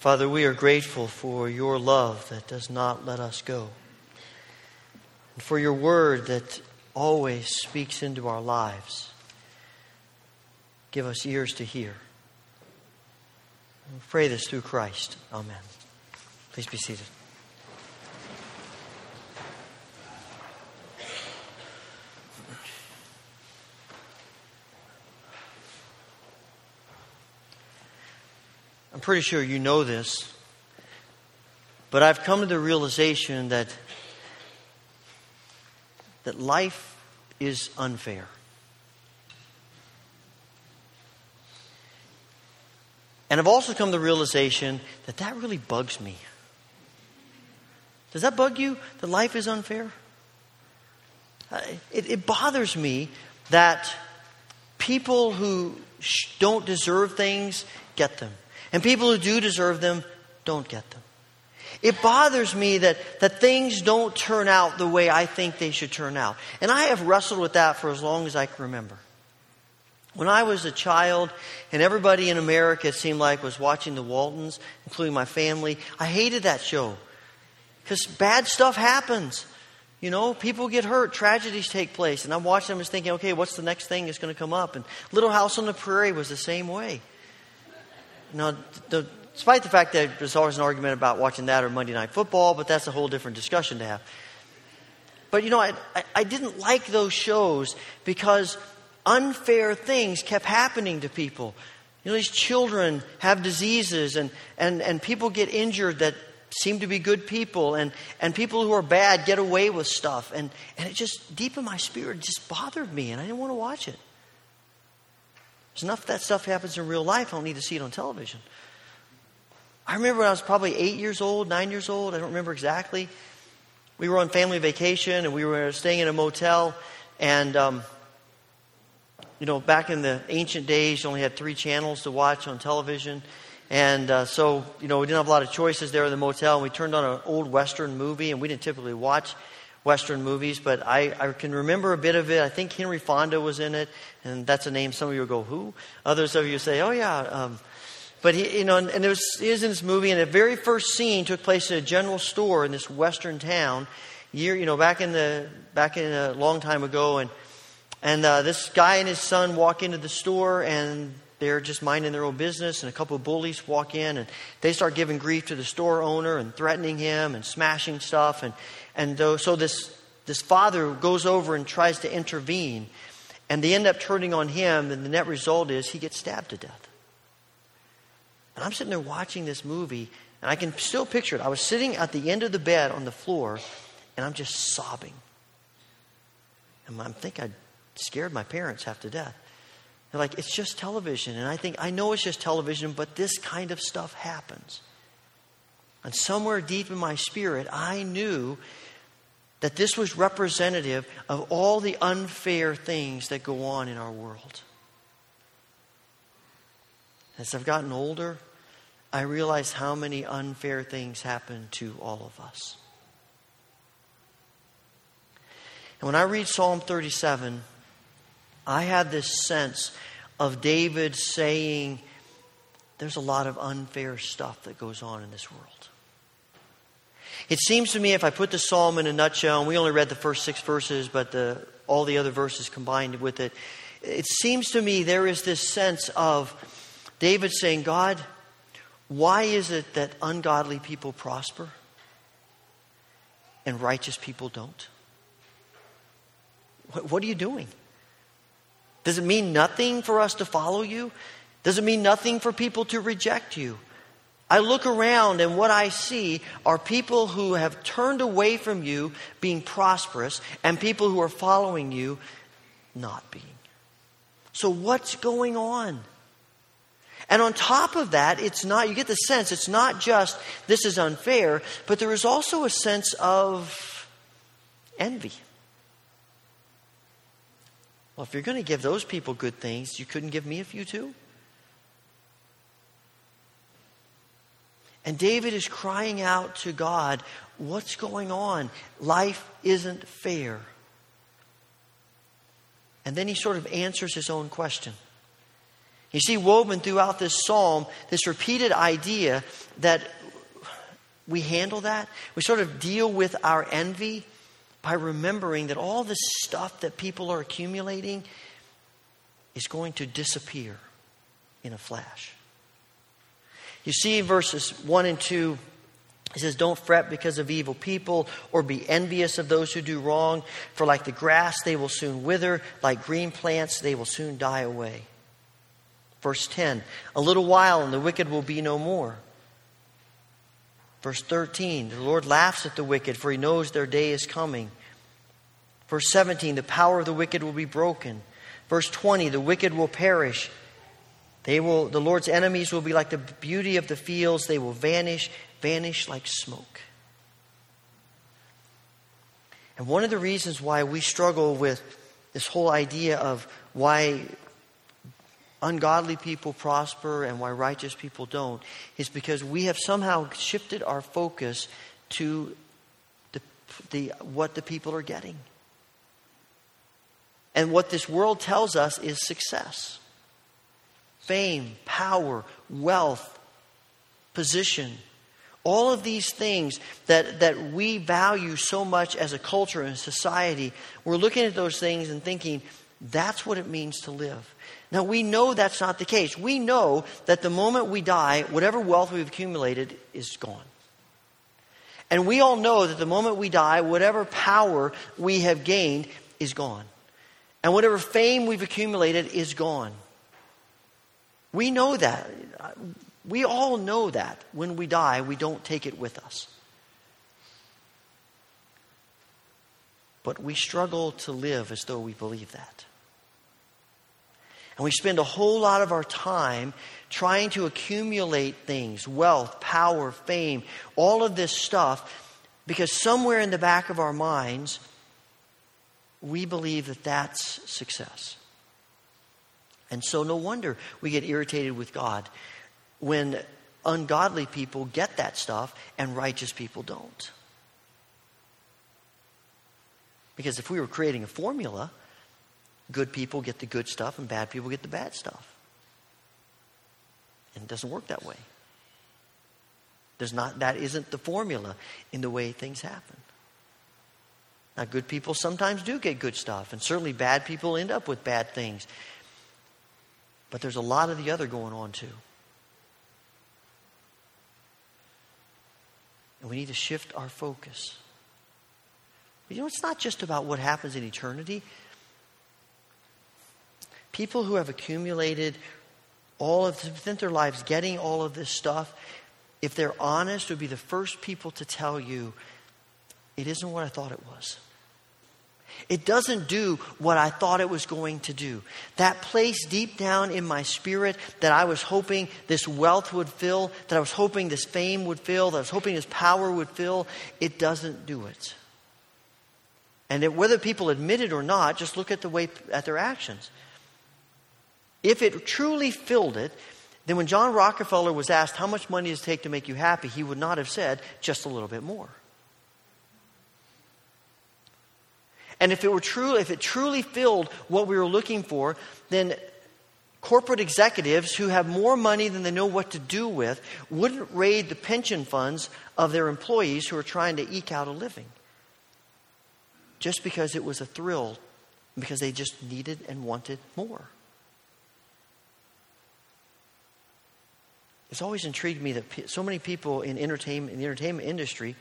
Father, we are grateful for your love that does not let us go, and for your word that always speaks into our lives. Give us ears to hear. We pray this through Christ. Amen. Please be seated. I'm pretty sure you know this, but I've come to the realization that, that life is unfair. And I've also come to the realization that that really bugs me. Does that bug you that life is unfair? Uh, it, it bothers me that people who don't deserve things get them. And people who do deserve them don't get them. It bothers me that, that things don't turn out the way I think they should turn out. And I have wrestled with that for as long as I can remember. When I was a child and everybody in America, it seemed like, was watching the Waltons, including my family, I hated that show. Because bad stuff happens. You know, people get hurt, tragedies take place. And I'm watching them and thinking, okay, what's the next thing that's going to come up? And Little House on the Prairie was the same way. Now, the, despite the fact that there's always an argument about watching that or Monday Night Football, but that's a whole different discussion to have. But you know, I, I, didn't like those shows because unfair things kept happening to people. You know, these children have diseases and, and, and people get injured that seem to be good people and, and people who are bad get away with stuff. And, and it just, deep in my spirit, just bothered me and I didn't want to watch it. There's enough that stuff happens in real life. I don't need to see it on television. I remember when I was probably eight years old, nine years old. I don't remember exactly. We were on family vacation and we were staying in a motel. And, um, you know, back in the ancient days, you only had three channels to watch on television. And uh, so, you know, we didn't have a lot of choices there in the motel. And we turned on an old Western movie, and we didn't typically watch Western movies, but I, I can remember a bit of it. I think Henry Fonda was in it, and that's a name some of you will go, who? Others of you say, oh, yeah. Um, but he, you know, and, and it was, he was in this movie, and the very first scene took place at a general store in this western town, year, you know, back in the back in a long time ago, and and uh, this guy and his son walk into the store, and they're just minding their own business, and a couple of bullies walk in, and they start giving grief to the store owner and threatening him and smashing stuff, and and so this, this father goes over and tries to intervene, and they end up turning on him, and the net result is he gets stabbed to death. And I'm sitting there watching this movie, and I can still picture it. I was sitting at the end of the bed on the floor, and I'm just sobbing. And I think I scared my parents half to death. They're like, it's just television. And I think, I know it's just television, but this kind of stuff happens. And somewhere deep in my spirit, I knew that this was representative of all the unfair things that go on in our world. As I've gotten older, I realize how many unfair things happen to all of us. And when I read Psalm 37, I have this sense of David saying, There's a lot of unfair stuff that goes on in this world. It seems to me, if I put the psalm in a nutshell, and we only read the first six verses, but the, all the other verses combined with it, it seems to me there is this sense of David saying, God, why is it that ungodly people prosper and righteous people don't? What, what are you doing? Does it mean nothing for us to follow you? Does it mean nothing for people to reject you? I look around and what I see are people who have turned away from you being prosperous and people who are following you not being. So, what's going on? And on top of that, it's not, you get the sense, it's not just this is unfair, but there is also a sense of envy. Well, if you're going to give those people good things, you couldn't give me a few too? And David is crying out to God, What's going on? Life isn't fair. And then he sort of answers his own question. You see, woven throughout this psalm, this repeated idea that we handle that. We sort of deal with our envy by remembering that all this stuff that people are accumulating is going to disappear in a flash. You see, verses 1 and 2, it says, Don't fret because of evil people, or be envious of those who do wrong, for like the grass they will soon wither, like green plants they will soon die away. Verse 10 A little while, and the wicked will be no more. Verse 13 The Lord laughs at the wicked, for he knows their day is coming. Verse 17 The power of the wicked will be broken. Verse 20 The wicked will perish. They will, the Lord's enemies will be like the beauty of the fields. They will vanish, vanish like smoke. And one of the reasons why we struggle with this whole idea of why ungodly people prosper and why righteous people don't is because we have somehow shifted our focus to the, the, what the people are getting. And what this world tells us is success fame, power, wealth, position. All of these things that, that we value so much as a culture and society, we're looking at those things and thinking, that's what it means to live. Now, we know that's not the case. We know that the moment we die, whatever wealth we've accumulated is gone. And we all know that the moment we die, whatever power we have gained is gone. And whatever fame we've accumulated is gone. We know that. We all know that when we die, we don't take it with us. But we struggle to live as though we believe that. And we spend a whole lot of our time trying to accumulate things wealth, power, fame, all of this stuff, because somewhere in the back of our minds, we believe that that's success. And so, no wonder we get irritated with God when ungodly people get that stuff and righteous people don't. Because if we were creating a formula, Good people get the good stuff and bad people get the bad stuff. And it doesn't work that way. There's not, that isn't the formula in the way things happen. Now, good people sometimes do get good stuff, and certainly bad people end up with bad things. But there's a lot of the other going on too. And we need to shift our focus. You know, it's not just about what happens in eternity, People who have accumulated all of spent their lives getting all of this stuff, if they're honest, would be the first people to tell you, it isn't what I thought it was. It doesn't do what I thought it was going to do. That place deep down in my spirit that I was hoping this wealth would fill, that I was hoping this fame would fill, that I was hoping this power would fill, it doesn't do it. And it, whether people admit it or not, just look at the way at their actions. If it truly filled it, then when John Rockefeller was asked how much money does it take to make you happy, he would not have said just a little bit more. And if it were true, if it truly filled what we were looking for, then corporate executives who have more money than they know what to do with wouldn't raid the pension funds of their employees who are trying to eke out a living. Just because it was a thrill, because they just needed and wanted more. It's always intrigued me that so many people in entertainment, in the entertainment industry,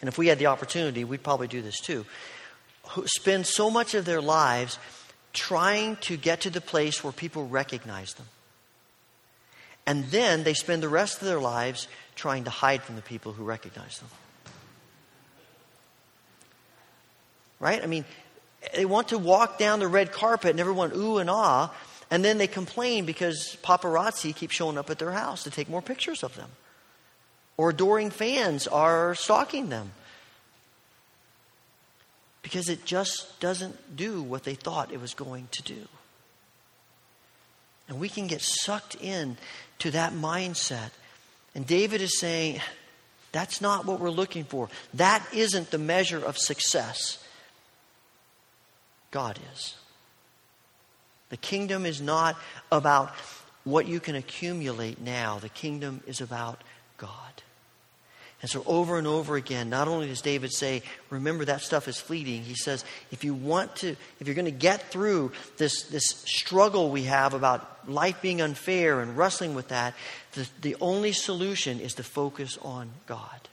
and if we had the opportunity, we'd probably do this too, spend so much of their lives trying to get to the place where people recognize them. And then they spend the rest of their lives trying to hide from the people who recognize them. Right? I mean, they want to walk down the red carpet and everyone ooh and ah, and then they complain because paparazzi keep showing up at their house to take more pictures of them. Or adoring fans are stalking them. Because it just doesn't do what they thought it was going to do. And we can get sucked in to that mindset. And David is saying, that's not what we're looking for. That isn't the measure of success. God is. The kingdom is not about what you can accumulate now, the kingdom is about God. And so, over and over again, not only does David say, Remember that stuff is fleeting, he says, If you want to, if you're going to get through this, this struggle we have about life being unfair and wrestling with that, the, the only solution is to focus on God.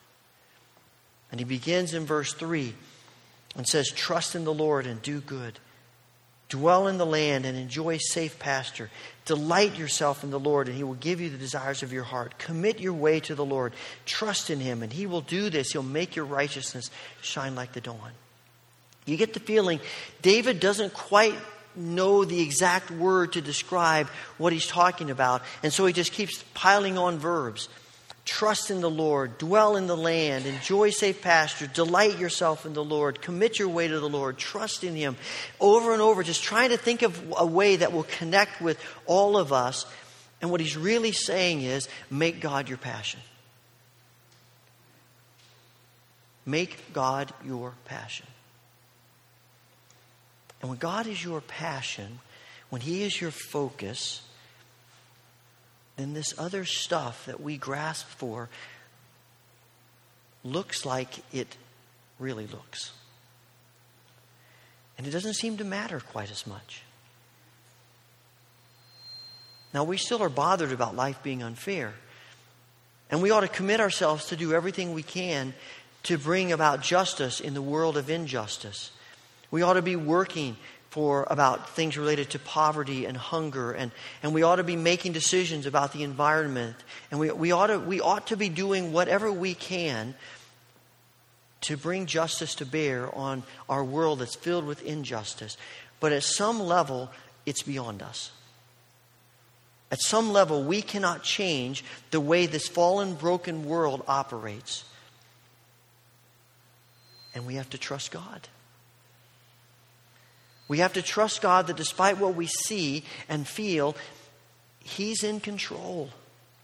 And he begins in verse 3 and says, Trust in the Lord and do good. Dwell in the land and enjoy safe pasture. Delight yourself in the Lord, and He will give you the desires of your heart. Commit your way to the Lord. Trust in Him, and He will do this. He'll make your righteousness shine like the dawn. You get the feeling David doesn't quite know the exact word to describe what he's talking about, and so he just keeps piling on verbs. Trust in the Lord, dwell in the land, enjoy safe pasture, delight yourself in the Lord, commit your way to the Lord, trust in Him. Over and over, just trying to think of a way that will connect with all of us. And what He's really saying is make God your passion. Make God your passion. And when God is your passion, when He is your focus, then this other stuff that we grasp for looks like it really looks. And it doesn't seem to matter quite as much. Now, we still are bothered about life being unfair. And we ought to commit ourselves to do everything we can to bring about justice in the world of injustice. We ought to be working for about things related to poverty and hunger and, and we ought to be making decisions about the environment. And we, we, ought to, we ought to be doing whatever we can to bring justice to bear on our world that's filled with injustice. But at some level it's beyond us. At some level we cannot change the way this fallen broken world operates. And we have to trust god we have to trust God that despite what we see and feel, He's in control.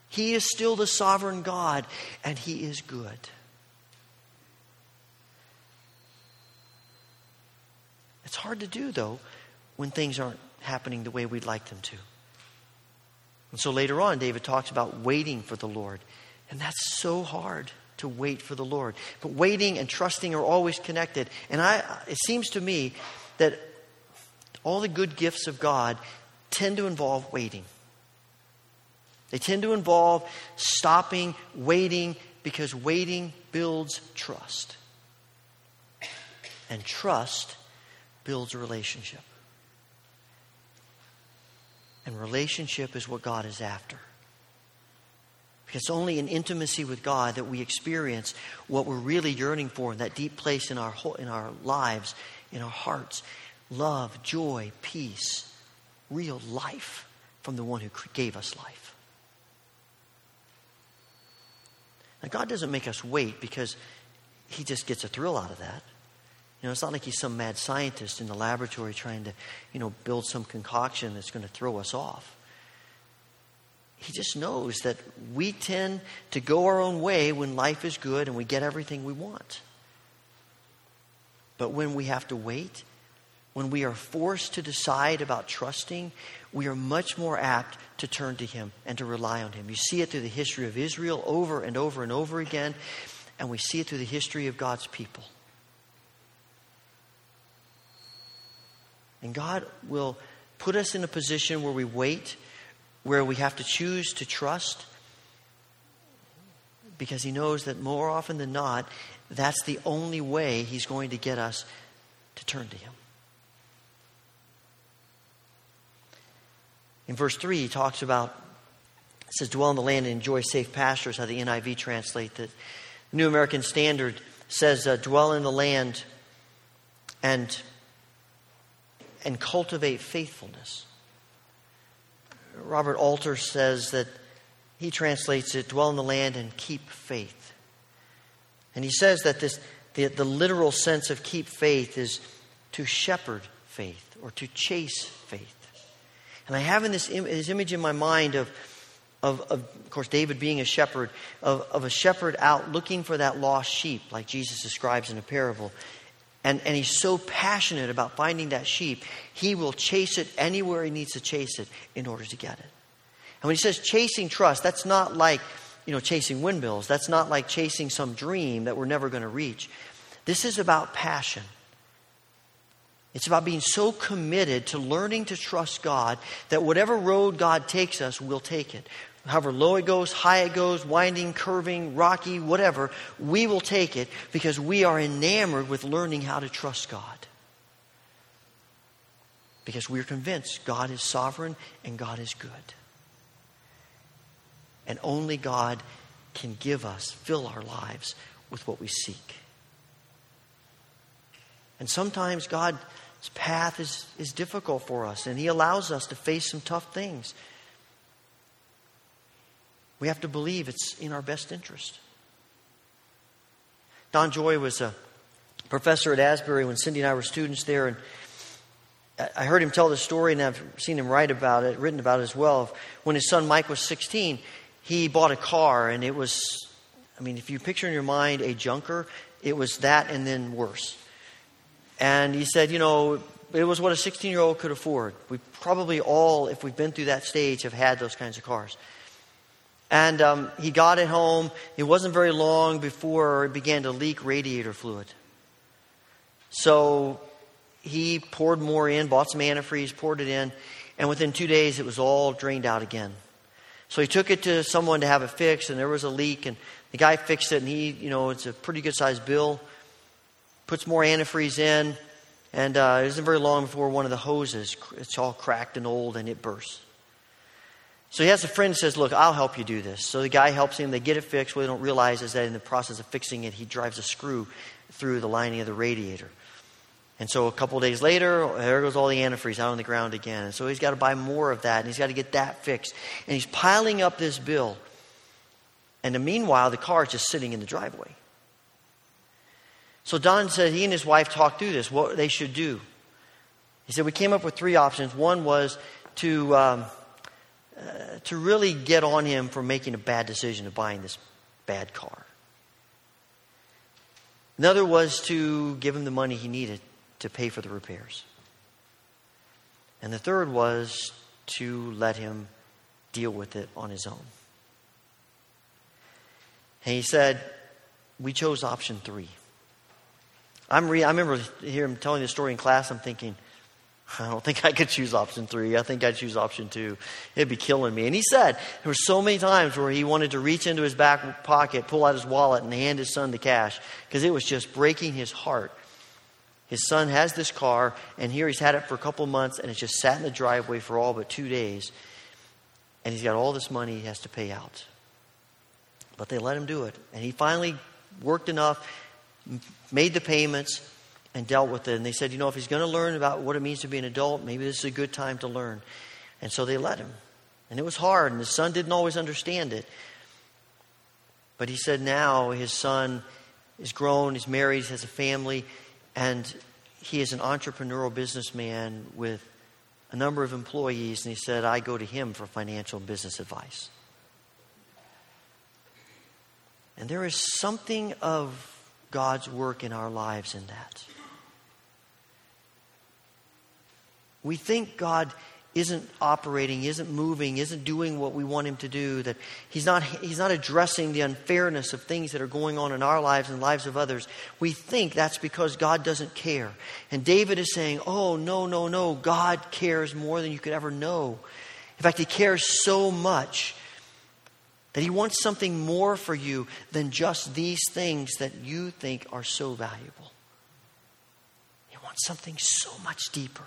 He is still the sovereign God, and He is good. It's hard to do, though, when things aren't happening the way we'd like them to. And so later on, David talks about waiting for the Lord. And that's so hard to wait for the Lord. But waiting and trusting are always connected. And I, it seems to me that all the good gifts of God tend to involve waiting. They tend to involve stopping, waiting, because waiting builds trust. And trust builds relationship. And relationship is what God is after. Because it's only in intimacy with God that we experience what we're really yearning for in that deep place in our, in our lives, in our hearts love, joy, peace, real life from the one who gave us life. Now, God doesn't make us wait because He just gets a thrill out of that. You know, it's not like He's some mad scientist in the laboratory trying to, you know, build some concoction that's going to throw us off. He just knows that we tend to go our own way when life is good and we get everything we want. But when we have to wait, when we are forced to decide about trusting, we are much more apt to turn to Him and to rely on Him. You see it through the history of Israel over and over and over again, and we see it through the history of God's people. And God will put us in a position where we wait, where we have to choose to trust, because He knows that more often than not, that's the only way He's going to get us to turn to Him. In verse 3, he talks about, it says, dwell in the land and enjoy safe pastures, how the NIV translates it. New American Standard says, uh, dwell in the land and, and cultivate faithfulness. Robert Alter says that he translates it, dwell in the land and keep faith. And he says that this, the, the literal sense of keep faith is to shepherd faith or to chase faith. And I have in this, Im- this image in my mind of, of, of, of course, David being a shepherd, of, of a shepherd out looking for that lost sheep, like Jesus describes in a parable. And, and he's so passionate about finding that sheep, he will chase it anywhere he needs to chase it in order to get it. And when he says chasing trust, that's not like, you know, chasing windmills. That's not like chasing some dream that we're never going to reach. This is about passion. It's about being so committed to learning to trust God that whatever road God takes us, we'll take it. However low it goes, high it goes, winding, curving, rocky, whatever, we will take it because we are enamored with learning how to trust God. Because we're convinced God is sovereign and God is good. And only God can give us, fill our lives with what we seek. And sometimes God's path is, is difficult for us, and He allows us to face some tough things. We have to believe it's in our best interest. Don Joy was a professor at Asbury when Cindy and I were students there, and I heard him tell the story, and I've seen him write about it, written about it as well. When his son Mike was 16, he bought a car, and it was, I mean, if you picture in your mind a junker, it was that and then worse. And he said, you know, it was what a 16 year old could afford. We probably all, if we've been through that stage, have had those kinds of cars. And um, he got it home. It wasn't very long before it began to leak radiator fluid. So he poured more in, bought some antifreeze, poured it in, and within two days it was all drained out again. So he took it to someone to have it fixed, and there was a leak, and the guy fixed it, and he, you know, it's a pretty good sized bill. Puts more antifreeze in, and uh, it isn't very long before one of the hoses, it's all cracked and old, and it bursts. So he has a friend says, Look, I'll help you do this. So the guy helps him. They get it fixed. What they don't realize is that in the process of fixing it, he drives a screw through the lining of the radiator. And so a couple days later, there goes all the antifreeze out on the ground again. And so he's got to buy more of that, and he's got to get that fixed. And he's piling up this bill. And meanwhile, the car is just sitting in the driveway. So Don said he and his wife talked through this, what they should do. He said, We came up with three options. One was to. Um, uh, to really get on him for making a bad decision of buying this bad car. Another was to give him the money he needed to pay for the repairs. And the third was to let him deal with it on his own. And he said, We chose option three. I'm re- I remember hearing him telling this story in class. I'm thinking, I don't think I could choose option three. I think I'd choose option two. It'd be killing me. And he said there were so many times where he wanted to reach into his back pocket, pull out his wallet, and hand his son the cash because it was just breaking his heart. His son has this car, and here he's had it for a couple months, and it's just sat in the driveway for all but two days. And he's got all this money he has to pay out. But they let him do it. And he finally worked enough, made the payments, and dealt with it. And they said, you know, if he's going to learn about what it means to be an adult, maybe this is a good time to learn. And so they let him. And it was hard, and his son didn't always understand it. But he said now his son is grown, he's married, he has a family, and he is an entrepreneurial businessman with a number of employees. And he said, I go to him for financial and business advice. And there is something of God's work in our lives in that. We think God isn't operating, isn't moving, isn't doing what we want him to do, that he's not, he's not addressing the unfairness of things that are going on in our lives and lives of others. We think that's because God doesn't care. And David is saying, Oh, no, no, no. God cares more than you could ever know. In fact, he cares so much that he wants something more for you than just these things that you think are so valuable. He wants something so much deeper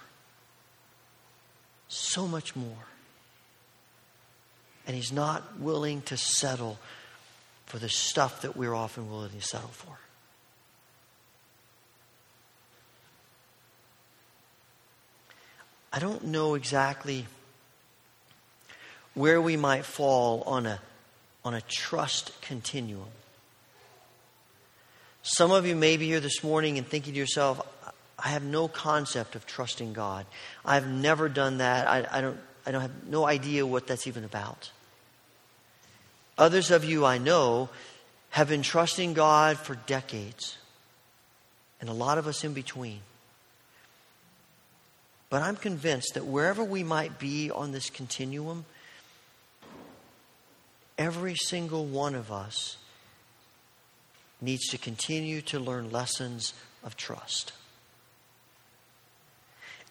so much more. And He's not willing to settle for the stuff that we're often willing to settle for. I don't know exactly where we might fall on a, on a trust continuum. Some of you may be here this morning and thinking to yourself, I have no concept of trusting God. I've never done that. I, I, don't, I don't have no idea what that's even about. Others of you I know have been trusting God for decades. and a lot of us in between. But I'm convinced that wherever we might be on this continuum, every single one of us needs to continue to learn lessons of trust.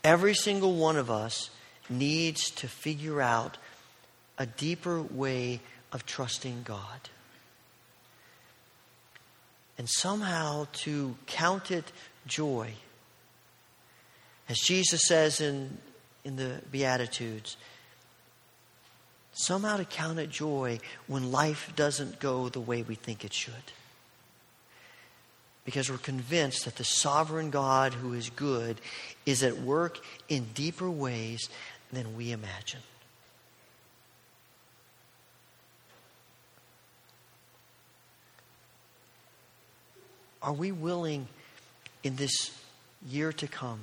Every single one of us needs to figure out a deeper way of trusting God. And somehow to count it joy. As Jesus says in, in the Beatitudes, somehow to count it joy when life doesn't go the way we think it should. Because we're convinced that the sovereign God who is good is at work in deeper ways than we imagine. Are we willing in this year to come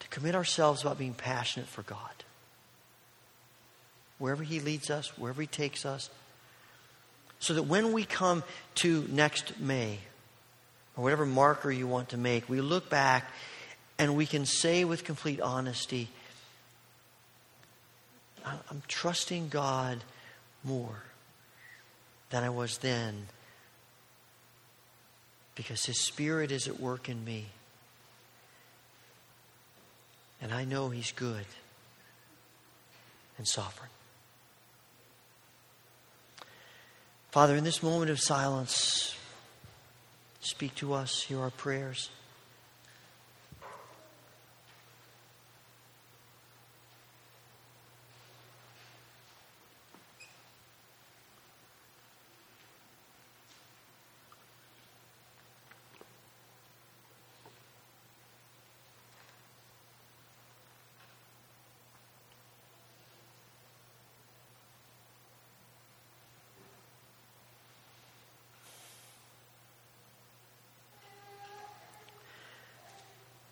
to commit ourselves about being passionate for God? Wherever He leads us, wherever He takes us, so that when we come to next May, or whatever marker you want to make, we look back and we can say with complete honesty, I'm trusting God more than I was then because His Spirit is at work in me. And I know He's good and sovereign. Father, in this moment of silence, speak to us, hear our prayers.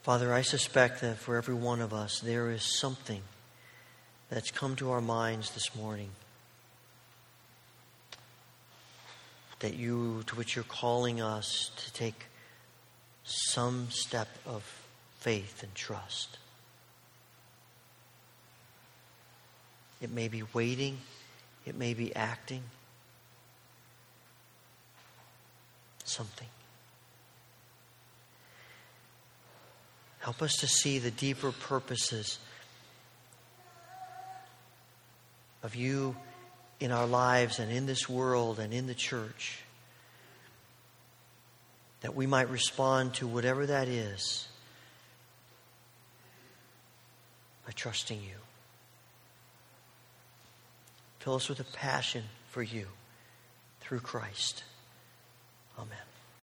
Father, I suspect that for every one of us, there is something that's come to our minds this morning that you, to which you're calling us to take some step of faith and trust. It may be waiting, it may be acting. Something. Help us to see the deeper purposes of you in our lives and in this world and in the church. That we might respond to whatever that is by trusting you. Fill us with a passion for you through Christ.